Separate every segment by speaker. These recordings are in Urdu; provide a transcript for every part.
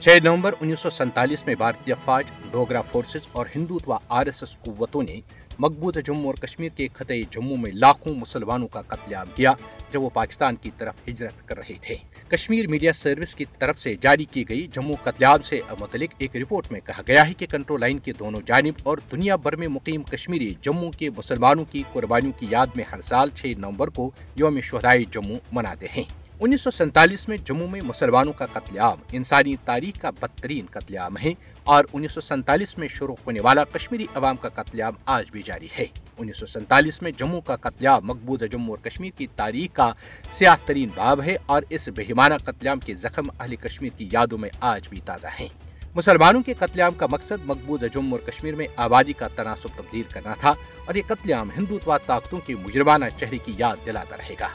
Speaker 1: چھ نومبر انیس سو سینتالیس میں بھارتی فوج، ڈوگرا فورسز اور ہندوتوا آر ایس ایس قوتوں نے مقبوضہ جموں اور کشمیر کے خطے جموں میں لاکھوں مسلمانوں کا قتل عام کیا جب وہ پاکستان کی طرف ہجرت کر رہے تھے۔ کشمیر میڈیا سروس کی طرف سے جاری کی گئی جموں قتل عام سے متعلق ایک رپورٹ میں کہا گیا ہے کہ کنٹرول لائن کے دونوں جانب اور دنیا بھر میں مقیم کشمیری جموں کے مسلمانوں کی قربانیوں کی یاد میں ہر سال چھ نومبر کو یوم شہدائی جموں مناتے ہیں۔ انیس سو سینتالیس میں جموں میں مسلمانوں کا قتل عام، انسانی تاریخ کا بدترین قتل عام ہے اور انیس سو سینتالیس میں شروع ہونے والا کشمیری عوام کا قتل عام آج بھی جاری ہے۔ انیس سو سینتالیس میں جموں کا قتل عام مقبوضہ جموں اور کشمیر کی تاریخ کا سیاہ ترین باب ہے اور اس بہیمانہ قتل عام کے زخم اہل کشمیر کی یادوں میں آج بھی تازہ ہیں۔ مسلمانوں کے قتل عام کا مقصد مقبوضہ جموں اور کشمیر میں آبادی کا تناسب تبدیل کرنا تھا اور یہ قتل عام ہندوتوا طاقتوں کے مجرمانہ چہرے کی یاد دلاتا رہے گا۔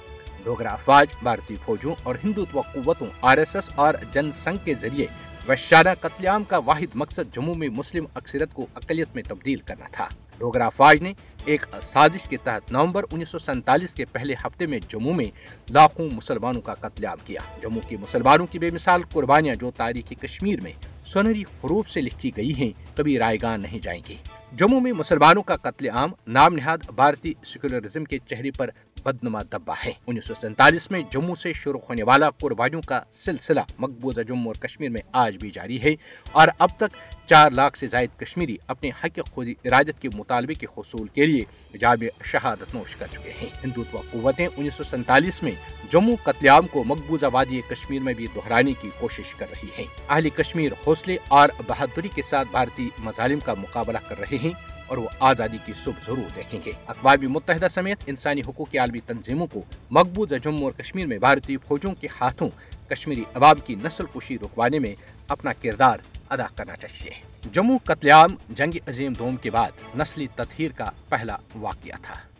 Speaker 1: ڈوگرا افواج، بھارتی فوجوں اور ہندوتوا قوتوں، آر ایس ایس اور جن سنگھ کے ذریعے وحشانہ قتل عام کا واحد مقصد جموں میں مسلم اکثریت کو اقلیت میں تبدیل کرنا تھا۔ ڈوگرا افواج نے ایک سازش کے تحت نومبر انیس سو سینتالیس کے پہلے ہفتے میں جموں میں لاکھوں مسلمانوں کا قتل عام کیا۔ جموں کے مسلمانوں کی بے مثال قربانیاں جو تاریخی کشمیر میں سنہری حروف سے لکھی گئی ہیں، کبھی رائے گان نہیں جائیں گی۔ جموں میں مسلمانوں کا قتل عام، نام نہاد بھارتی سیکولرزم کے چہرے پر بدنما دبا ہے۔ انیس سو سینتالیس میں جموں سے شروع ہونے والا قربانیوں کا سلسلہ مقبوضہ جموں اور کشمیر میں آج بھی جاری ہے اور اب تک چار لاکھ سے زائد کشمیری اپنے حق خود ارادت کے مطالبے کے حصول کے لیے جامع شہادت نوش کر چکے ہیں۔ ہندوتوا قوتیں انیس سو سینتالیس میں جموں قتل عام کو مقبوضہ وادی کشمیر میں بھی دہرانے کی کوشش کر رہی ہیں۔ اہل کشمیر حوصلے اور بہادری کے ساتھ بھارتی مظالم کا مقابلہ کر رہے ہیں۔ اور وہ آزادی کی صبح ضرور دیکھیں گے۔ اقوام متحدہ سمیت انسانی حقوق کی عالمی تنظیموں کو مقبوضہ جموں اور کشمیر میں بھارتی فوجوں کے ہاتھوں کشمیری عوام کی نسل کشی رکوانے میں اپنا کردار ادا کرنا چاہیے۔ جموں قتل عام، جنگ عظیم دوم کے بعد نسلی تطہیر کا پہلا واقعہ تھا۔